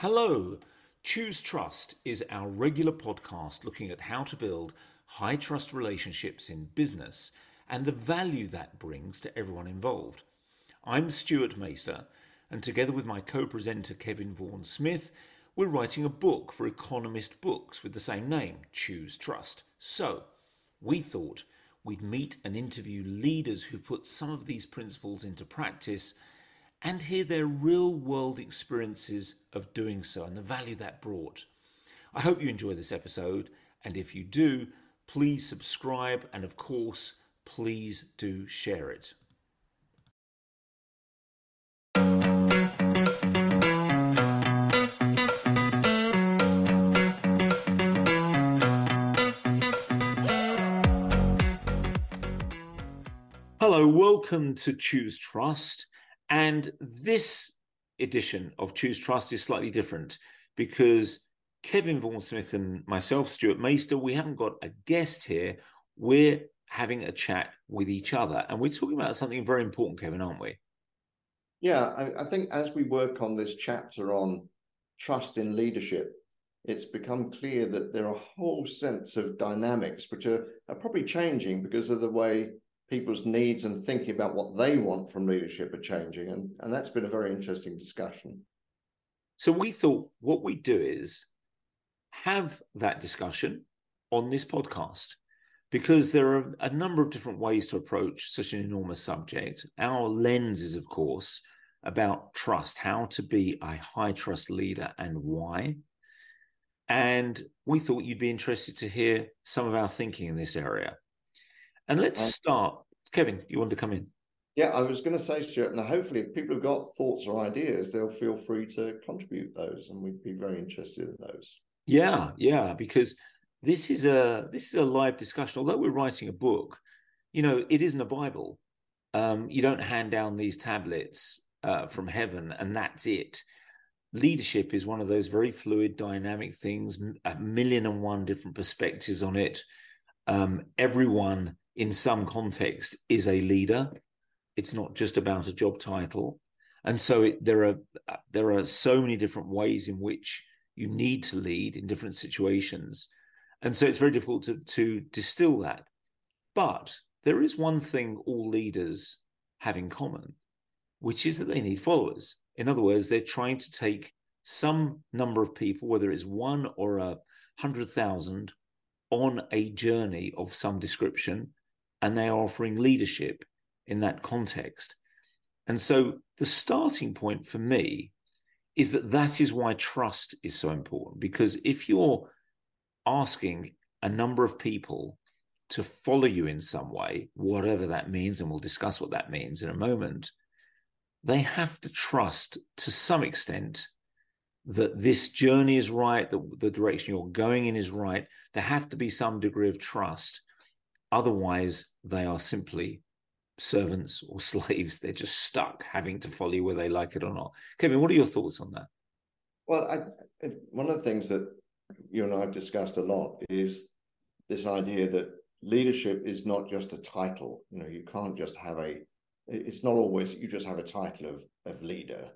Hello. Choose Trust is our regular podcast looking at how to build high trust relationships in business and the value that brings to everyone involved. I'm Stuart Maister, and together with my co presenter Kevin Vaughan Smith, we're writing a book for Economist Books with the same name, Choose Trust. So, we thought we'd meet and interview leaders who put some of these principles into practice and hear their real world experiences of doing so and the value that brought. I hope you enjoy this episode, and if you do, please subscribe and, of course, please do share it. Hello, welcome to Choose Trust. And this edition of Choose Trust is slightly different because Kevin Vaughan Smith and myself, Stuart Maister, we haven't got a guest here. We're having a chat with each other. And we're talking about something very important, Kevin, aren't we? Yeah, I, I think as we work on this chapter on trust in leadership, it's become clear that there are whole sense of dynamics which are, are probably changing because of the way people's needs and thinking about what they want from leadership are changing. And, and that's been a very interesting discussion. So we thought what we do is have that discussion on this podcast because there are a number of different ways to approach such an enormous subject. Our lens is, of course, about trust, how to be a high trust leader and why. And we thought you'd be interested to hear some of our thinking in this area. And let's start. Kevin, you want to come in? Yeah, I was going to say, Stuart, and hopefully, if people have got thoughts or ideas, they'll feel free to contribute those, and we'd be very interested in those. Yeah, yeah, because this is a this is a live discussion. Although we're writing a book, you know, it isn't a Bible. Um, you don't hand down these tablets uh, from heaven, and that's it. Leadership is one of those very fluid, dynamic things. A million and one different perspectives on it. Um, everyone in some context is a leader. It's not just about a job title, and so it, there are there are so many different ways in which you need to lead in different situations, and so it's very difficult to to distill that. But there is one thing all leaders have in common, which is that they need followers. In other words, they're trying to take some number of people, whether it's one or a hundred thousand, on a journey of some description and they are offering leadership in that context. And so the starting point for me is that that is why trust is so important. Because if you're asking a number of people to follow you in some way, whatever that means, and we'll discuss what that means in a moment, they have to trust to some extent that this journey is right, that the direction you're going in is right. There have to be some degree of trust Otherwise, they are simply servants or slaves. They're just stuck having to follow you whether they like it or not. Kevin, what are your thoughts on that? Well, I, one of the things that you and I have discussed a lot is this idea that leadership is not just a title. You know, you can't just have a. It's not always you just have a title of of leader.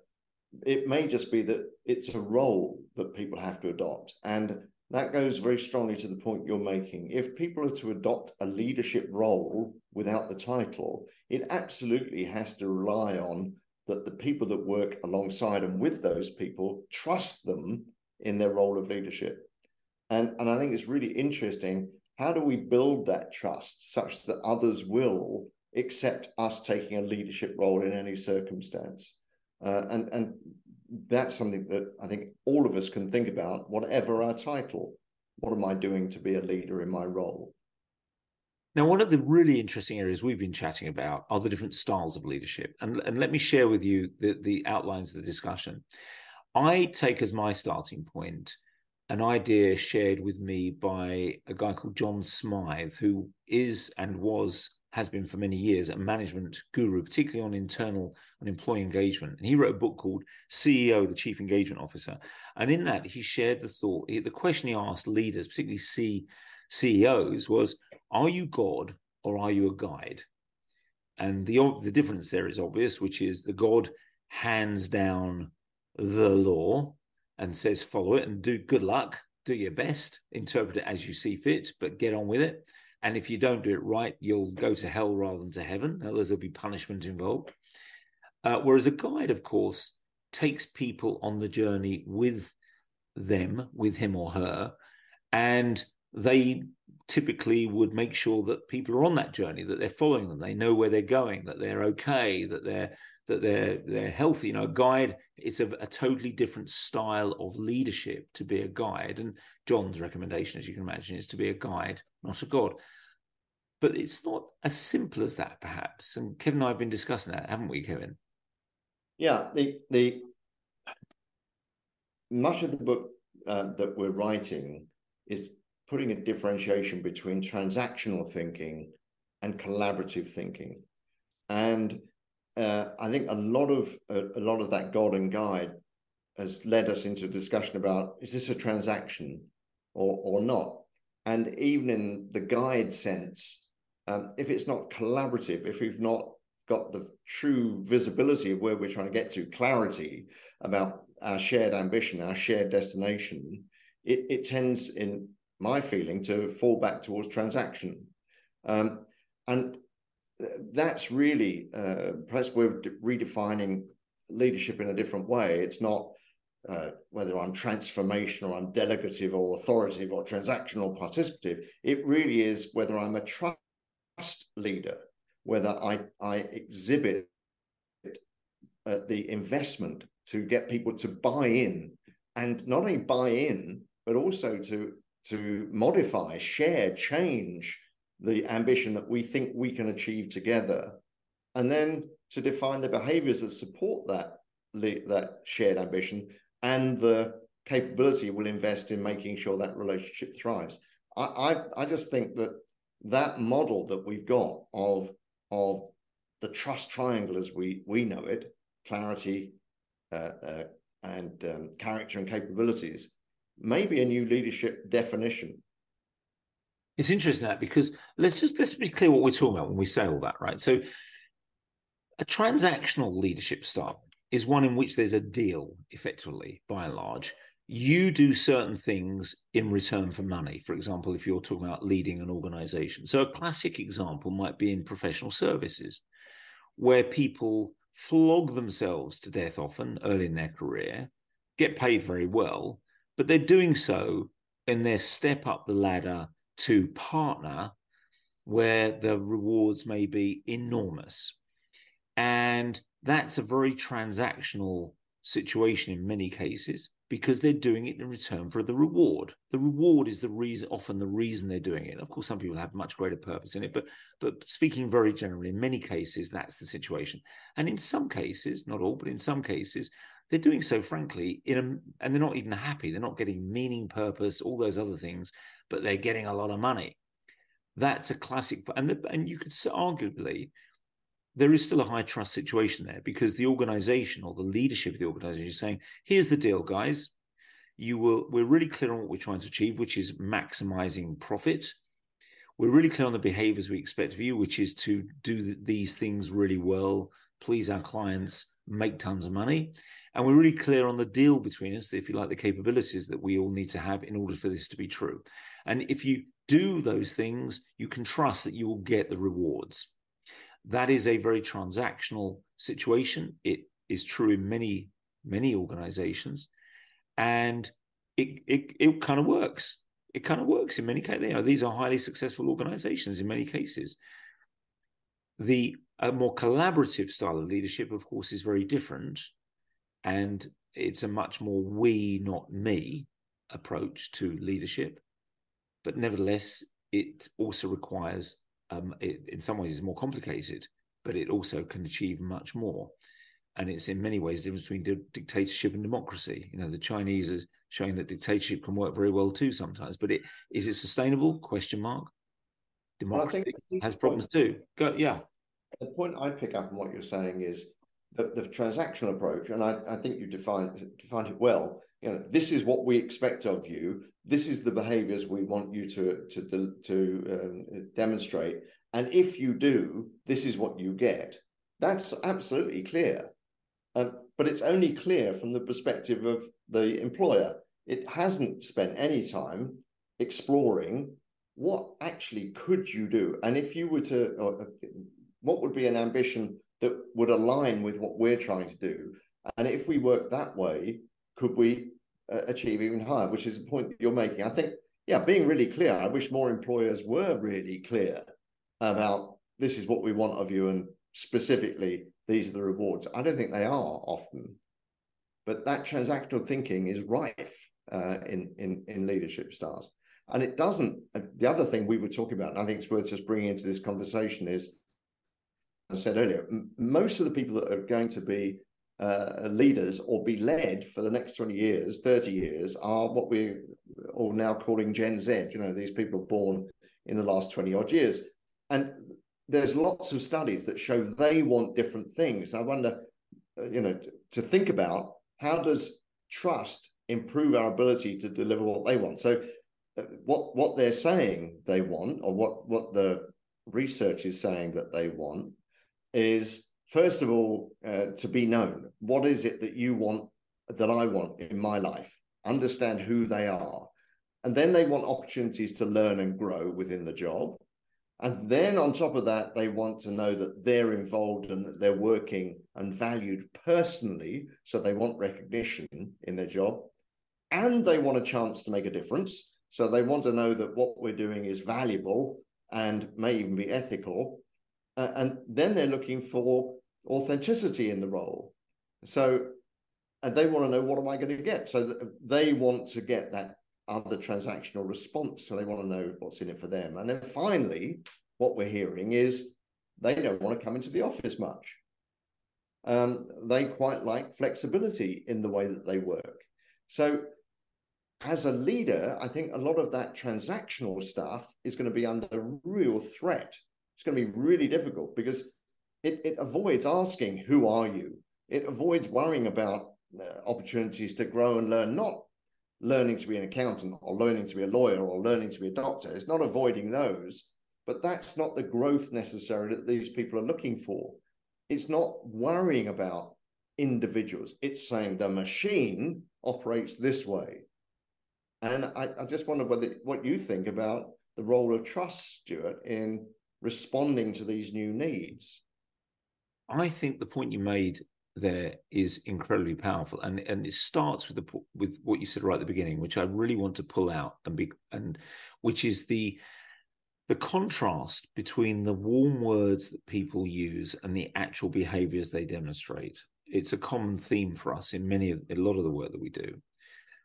It may just be that it's a role that people have to adopt, and that goes very strongly to the point you're making. If people are to adopt a leadership role without the title, it absolutely has to rely on that the people that work alongside and with those people trust them in their role of leadership. And, and I think it's really interesting. How do we build that trust such that others will accept us taking a leadership role in any circumstance? Uh, and, and that's something that I think all of us can think about, whatever our title. What am I doing to be a leader in my role? Now, one of the really interesting areas we've been chatting about are the different styles of leadership. And, and let me share with you the, the outlines of the discussion. I take as my starting point an idea shared with me by a guy called John Smythe, who is and was has been for many years a management guru, particularly on internal and employee engagement. And he wrote a book called CEO, the Chief Engagement Officer. And in that, he shared the thought, the question he asked leaders, particularly C, CEOs, was Are you God or are you a guide? And the, the difference there is obvious, which is the God hands down the law and says follow it and do good luck, do your best, interpret it as you see fit, but get on with it. And if you don't do it right, you'll go to hell rather than to heaven. There'll be punishment involved. Uh, whereas a guide, of course, takes people on the journey with them, with him or her, and they typically would make sure that people are on that journey, that they're following them, they know where they're going, that they're okay, that they're that they're they're healthy. You know, a guide it's a, a totally different style of leadership to be a guide. And John's recommendation, as you can imagine, is to be a guide, not a god. But it's not as simple as that, perhaps. And Kevin and I have been discussing that, haven't we, Kevin? Yeah, the the much of the book uh, that we're writing is putting a differentiation between transactional thinking and collaborative thinking. And uh, I think a lot of uh, a lot of that God and guide has led us into a discussion about is this a transaction or or not? And even in the guide sense, um, if it's not collaborative, if we've not got the true visibility of where we're trying to get to, clarity about our shared ambition, our shared destination, it, it tends in my feeling to fall back towards transaction. Um, and that's really, uh, perhaps we're redefining leadership in a different way. It's not uh, whether I'm transformational, I'm delegative or authoritative or transactional participative. It really is whether I'm a trust leader, whether I, I exhibit uh, the investment to get people to buy in and not only buy in, but also to to modify, share, change the ambition that we think we can achieve together, and then to define the behaviors that support that that shared ambition and the capability will invest in making sure that relationship thrives. I, I, I just think that that model that we've got of of the trust triangle as we we know it, clarity, uh, uh, and um, character and capabilities, maybe a new leadership definition. It's interesting that because let's just let's be clear what we're talking about when we say all that, right? So a transactional leadership style is one in which there's a deal, effectively, by and large. You do certain things in return for money. For example, if you're talking about leading an organization. So, a classic example might be in professional services, where people flog themselves to death often early in their career, get paid very well, but they're doing so in their step up the ladder to partner where the rewards may be enormous. And that's a very transactional situation in many cases because they're doing it in return for the reward. The reward is the reason, often the reason they're doing it. Of course, some people have much greater purpose in it, but but speaking very generally, in many cases, that's the situation. And in some cases, not all, but in some cases, they're doing so frankly in a, and they're not even happy. They're not getting meaning, purpose, all those other things, but they're getting a lot of money. That's a classic, and the, and you could arguably there is still a high trust situation there because the organization or the leadership of the organization is saying, here's the deal, guys. You will we're really clear on what we're trying to achieve, which is maximizing profit. We're really clear on the behaviors we expect of you, which is to do these things really well, please our clients, make tons of money. And we're really clear on the deal between us, if you like, the capabilities that we all need to have in order for this to be true. And if you do those things, you can trust that you will get the rewards. That is a very transactional situation. It is true in many, many organizations. And it, it, it kind of works. It kind of works in many cases. You know, these are highly successful organizations in many cases. The more collaborative style of leadership, of course, is very different. And it's a much more we, not me approach to leadership. But nevertheless, it also requires um, it, in some ways is more complicated, but it also can achieve much more. And it's in many ways the difference between di- dictatorship and democracy. You know, the Chinese are showing that dictatorship can work very well too sometimes, but it is it sustainable? Question mark. Democracy well, has problems too. Go, yeah. The point I pick up on what you're saying is that the transactional approach, and I, I think you defined defined it well. You know, this is what we expect of you. This is the behaviors we want you to to to um, demonstrate. And if you do this is what you get. That's absolutely clear. Um, but it's only clear from the perspective of the employer. It hasn't spent any time exploring what actually could you do, and if you were to, what would be an ambition that would align with what we're trying to do, and if we work that way, could we uh, achieve even higher? Which is the point that you're making. I think, yeah, being really clear. I wish more employers were really clear about this is what we want of you, and specifically these are the rewards. I don't think they are often, but that transactional thinking is rife uh, in in in leadership styles, and it doesn't. The other thing we were talking about, and I think it's worth just bringing into this conversation is, I said earlier, m- most of the people that are going to be uh, leaders or be led for the next 20 years, 30 years are what we're all now calling Gen Z. You know, these people born in the last 20 odd years. And there's lots of studies that show they want different things. I wonder, uh, you know, to think about how does trust improve our ability to deliver what they want. So, uh, what what they're saying they want, or what what the research is saying that they want, is first of all uh, to be known. What is it that you want that I want in my life? Understand who they are, and then they want opportunities to learn and grow within the job. And then on top of that, they want to know that they're involved and that they're working and valued personally. So they want recognition in their job and they want a chance to make a difference. So they want to know that what we're doing is valuable and may even be ethical. Uh, and then they're looking for authenticity in the role. So and they want to know what am I going to get? So they want to get that other transactional response. So they want to know what's in it for them. And then finally, what we're hearing is they don't want to come into the office much. Um, they quite like flexibility in the way that they work. So, as a leader, I think a lot of that transactional stuff is going to be under real threat. It's going to be really difficult because it, it avoids asking, Who are you? It avoids worrying about uh, opportunities to grow and learn, not learning to be an accountant or learning to be a lawyer or learning to be a doctor. It's not avoiding those, but that's not the growth necessarily that these people are looking for. It's not worrying about individuals. It's saying the machine operates this way. And I, I just wonder whether what you think about the role of trust, Stuart, in responding to these new needs. I think the point you made there is incredibly powerful, and and it starts with the with what you said right at the beginning, which I really want to pull out and be and which is the the contrast between the warm words that people use and the actual behaviors they demonstrate. It's a common theme for us in many of a lot of the work that we do.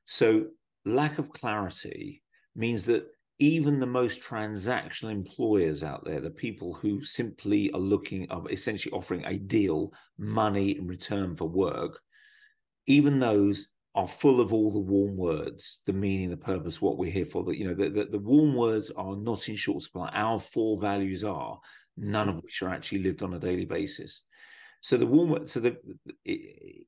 So lack of clarity means that even the most transactional employers out there, the people who simply are looking of essentially offering a deal, money in return for work, even those are full of all the warm words, the meaning, the purpose, what we're here for. That you know, the, the, the warm words are not in short supply. Our four values are, none of which are actually lived on a daily basis. So the warm, so the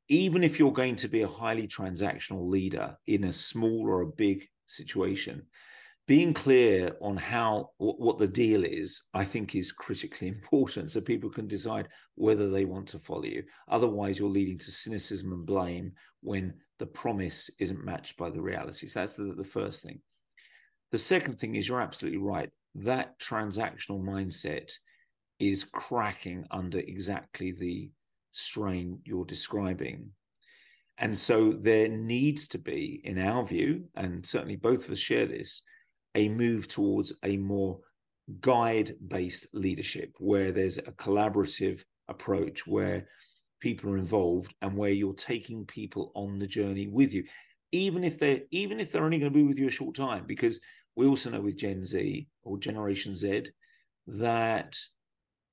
even if you're going to be a highly transactional leader in a small or a big situation, being clear on how what the deal is i think is critically important so people can decide whether they want to follow you. Otherwise you're leading to cynicism and blame when the promise isn't matched by the reality so that's the, the first thing. The second thing is you're absolutely right. That transactional mindset is cracking under exactly the strain you're describing. And so there needs to be in our view and certainly both of us share this a move towards a more guide based leadership where there's a collaborative approach where people are involved and where you're taking people on the journey with you. Even if they're even if they're only going to be with you a short time because we also know with gen z or generation z that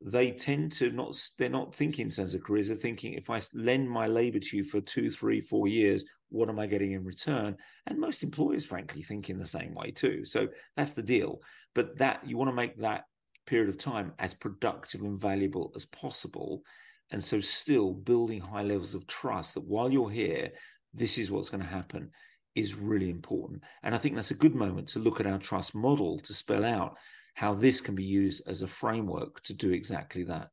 they tend to not they're not thinking in terms of careers they're thinking if i lend my labor to you for two three four years what am i getting in return? And most employers frankly think in the same way too. So that's the deal. But that you want to make that period of time as productive and valuable as possible. And so still building high levels of trust that while you're here this is what's going to happen is really important. And i think that's a good moment to look at our trust model to spell out how this can be used as a framework to do exactly that.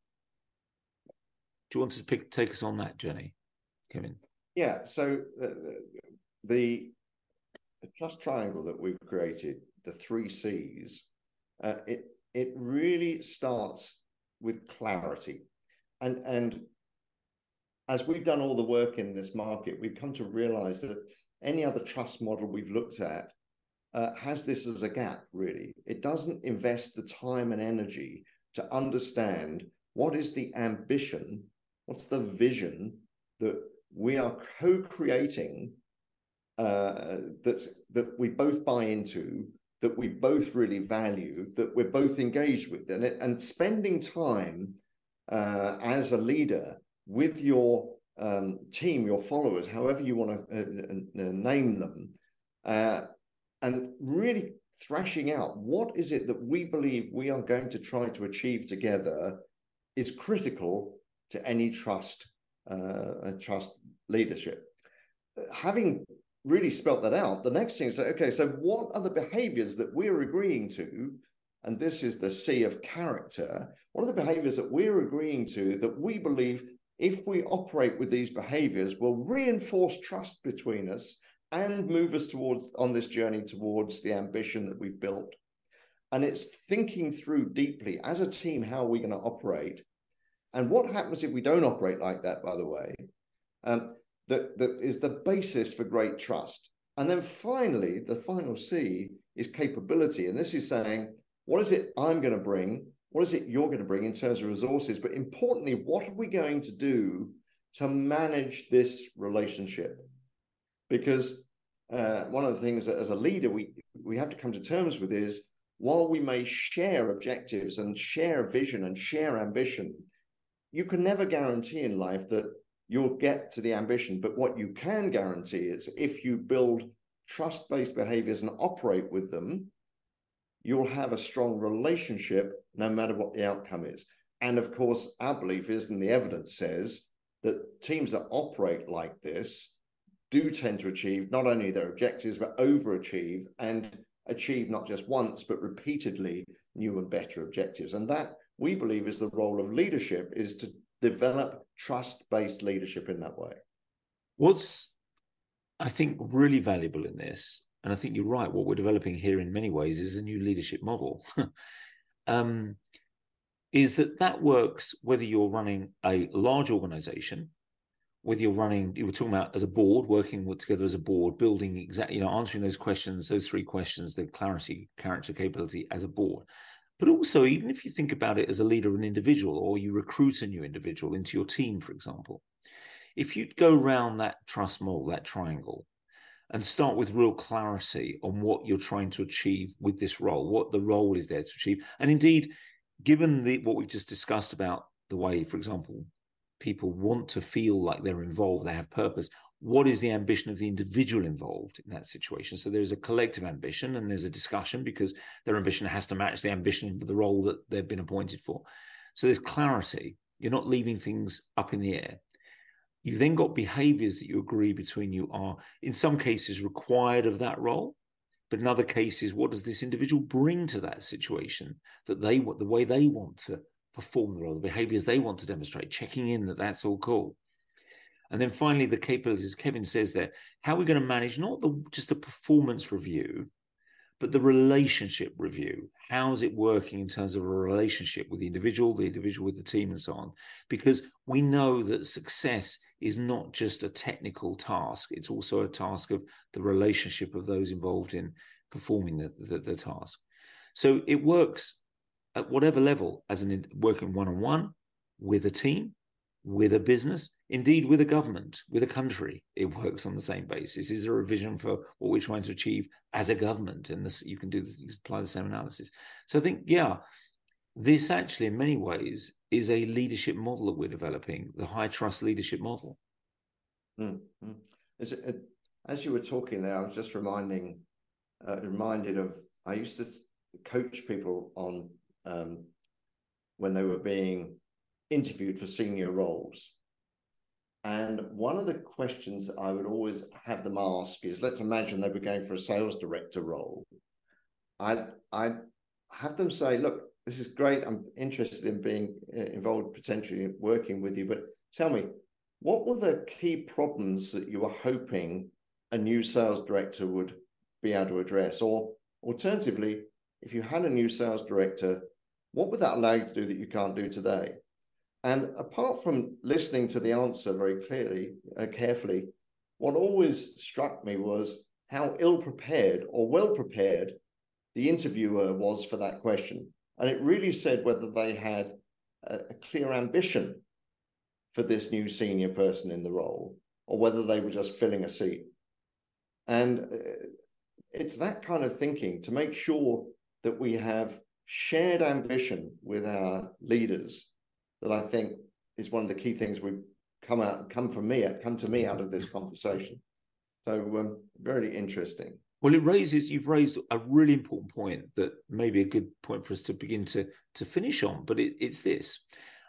Do you want to pick, take us on that, Jenny? Kevin? Yeah. So the, the, the trust triangle that we've created, the three C's, uh, it it really starts with clarity, and and as we've done all the work in this market, we've come to realize that any other trust model we've looked at uh, has this as a gap, really. It doesn't invest the time and energy to understand what is the ambition, what's the vision that we are co-creating uh, that's that we both buy into, that we both really value, that we're both engaged with, and it, and spending time uh, as a leader with your um, team, your followers, however you want to uh, uh, name them, uh, and really thrashing out what is it that we believe we are going to try to achieve together is critical to any trust uh, trust leadership. Having really spelt that out, the next thing is okay, so what are the behaviors that we're agreeing to? And this is the C of character. What are the behaviors that we're agreeing to that we believe, if we operate with these behaviors, will reinforce trust between us and move us towards on this journey towards the ambition that we've built? And it's thinking through deeply as a team how are we going to operate and what happens if we don't operate like that, by the way, um, that, that is the basis for great trust. And then finally, the final C is capability. And this is saying, what is it I'm going to bring? What is it you're going to bring in terms of resources? But importantly, what are we going to do to manage this relationship? Because uh, one of the things that as a leader we, we have to come to terms with is while we may share objectives and share vision and share ambition, you can never guarantee in life that you'll get to the ambition. But what you can guarantee is if you build trust based behaviors and operate with them, you'll have a strong relationship no matter what the outcome is. And of course, our belief is, and the evidence says, that teams that operate like this do tend to achieve not only their objectives, but overachieve and achieve not just once, but repeatedly new and better objectives. And that we believe is the role of leadership is to develop trust-based leadership in that way. What's I think really valuable in this, and I think you're right, what we're developing here in many ways is a new leadership model. um, is that that works whether you're running a large organization, whether you're running, you were talking about as a board, working together as a board, building exactly, you know, answering those questions, those three questions, the clarity, character, capability as a board. But also, even if you think about it as a leader, an individual, or you recruit a new individual into your team, for example, if you go around that trust model, that triangle, and start with real clarity on what you're trying to achieve with this role, what the role is there to achieve, and indeed, given the what we've just discussed about the way, for example, people want to feel like they're involved, they have purpose. What is the ambition of the individual involved in that situation? So there's a collective ambition and there's a discussion because their ambition has to match the ambition for the role that they've been appointed for. So there's clarity. You're not leaving things up in the air. You've then got behaviors that you agree between you are in some cases required of that role but in other cases what does this individual bring to that situation that they want the way they want to perform the role the behaviors they want to demonstrate checking in that that's all cool and then finally, the capabilities, Kevin says there, how are we going to manage not the just the performance review, but the relationship review. How's it working in terms of a relationship with the individual, the individual with the team, and so on? Because we know that success is not just a technical task, it's also a task of the relationship of those involved in performing the, the, the task. So it works at whatever level, as an working one on one with a team, with a business, indeed with a government, with a country. It works on the same basis. Is there a vision for what we're trying to achieve as a government? And this, you can do this, you can apply the same analysis. So I think, yeah, this actually, in many ways, is a leadership model that we're developing, the high trust leadership model. Mm-hmm. It, as you were talking there, I was just reminding, uh, reminded of I used to coach people on um, when they were being interviewed for senior roles. And one of the questions I would always have them ask is let's imagine they were going for a sales director role. I'd, I'd have them say, look, this is great. I'm interested in being uh, involved, potentially working with you, but tell me, what were the key problems that you were hoping a new sales director would be able to address? Or alternatively, if you had a new sales director, what would that allow you to do that you can't do today? And apart from listening to the answer very clearly, uh, carefully, what always struck me was how ill prepared or well prepared the interviewer was for that question. And it really said whether they had a, a clear ambition for this new senior person in the role or whether they were just filling a seat. And uh, it's that kind of thinking to make sure that we have shared ambition with our leaders that I think is one of the key things we've come out come from me come to me out of this conversation. So um, very interesting. Well, it raises you've raised a really important point that may be a good point for us to begin to to finish on. But it, it's this: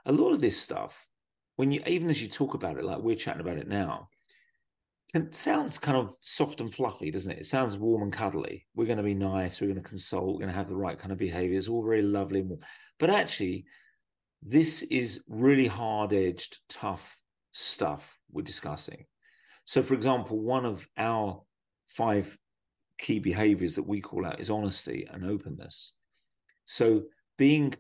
a lot of this stuff, when you even as you talk about it, like we're chatting about it now, it sounds kind of soft and fluffy, doesn't it? It sounds warm and cuddly. We're going to be nice. We're going to consult. We're going to have the right kind of behavior. It's all very lovely. But actually, this is really hard edged, tough stuff we're discussing. So, for example, one of our five key behaviors that we call out is honesty and openness. So, being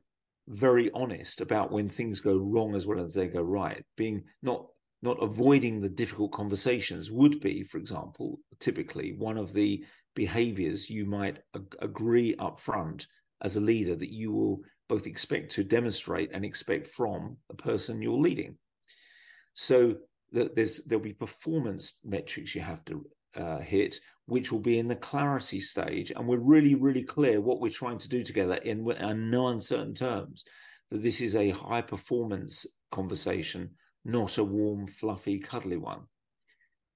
very honest about when things go wrong as well as they go right, being not not avoiding the difficult conversations would be, for example, typically one of the behaviors you might ag- agree up front as a leader that you will both expect to demonstrate and expect from a person you're leading. So that there's there'll be performance metrics you have to uh, hit, which will be in the clarity stage, and we're really really clear what we're trying to do together in, in no uncertain terms. That this is a high performance conversation, not a warm, fluffy, cuddly one.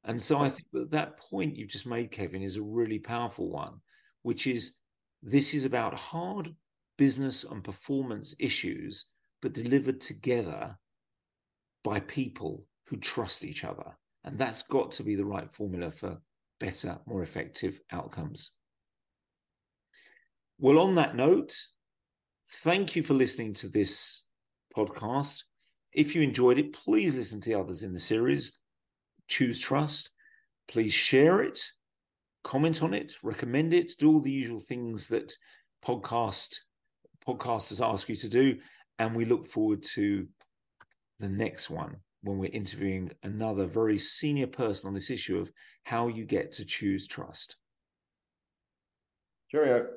And so I think that that point you've just made, Kevin, is a really powerful one, which is this is about hard business and performance issues, but delivered together by people who trust each other. And that's got to be the right formula for better, more effective outcomes. Well, on that note, thank you for listening to this podcast. If you enjoyed it, please listen to the others in the series. Choose Trust. Please share it, comment on it, recommend it, do all the usual things that podcast podcasters ask you to do. And we look forward to the next one when we're interviewing another very senior person on this issue of how you get to choose trust. Cheerio.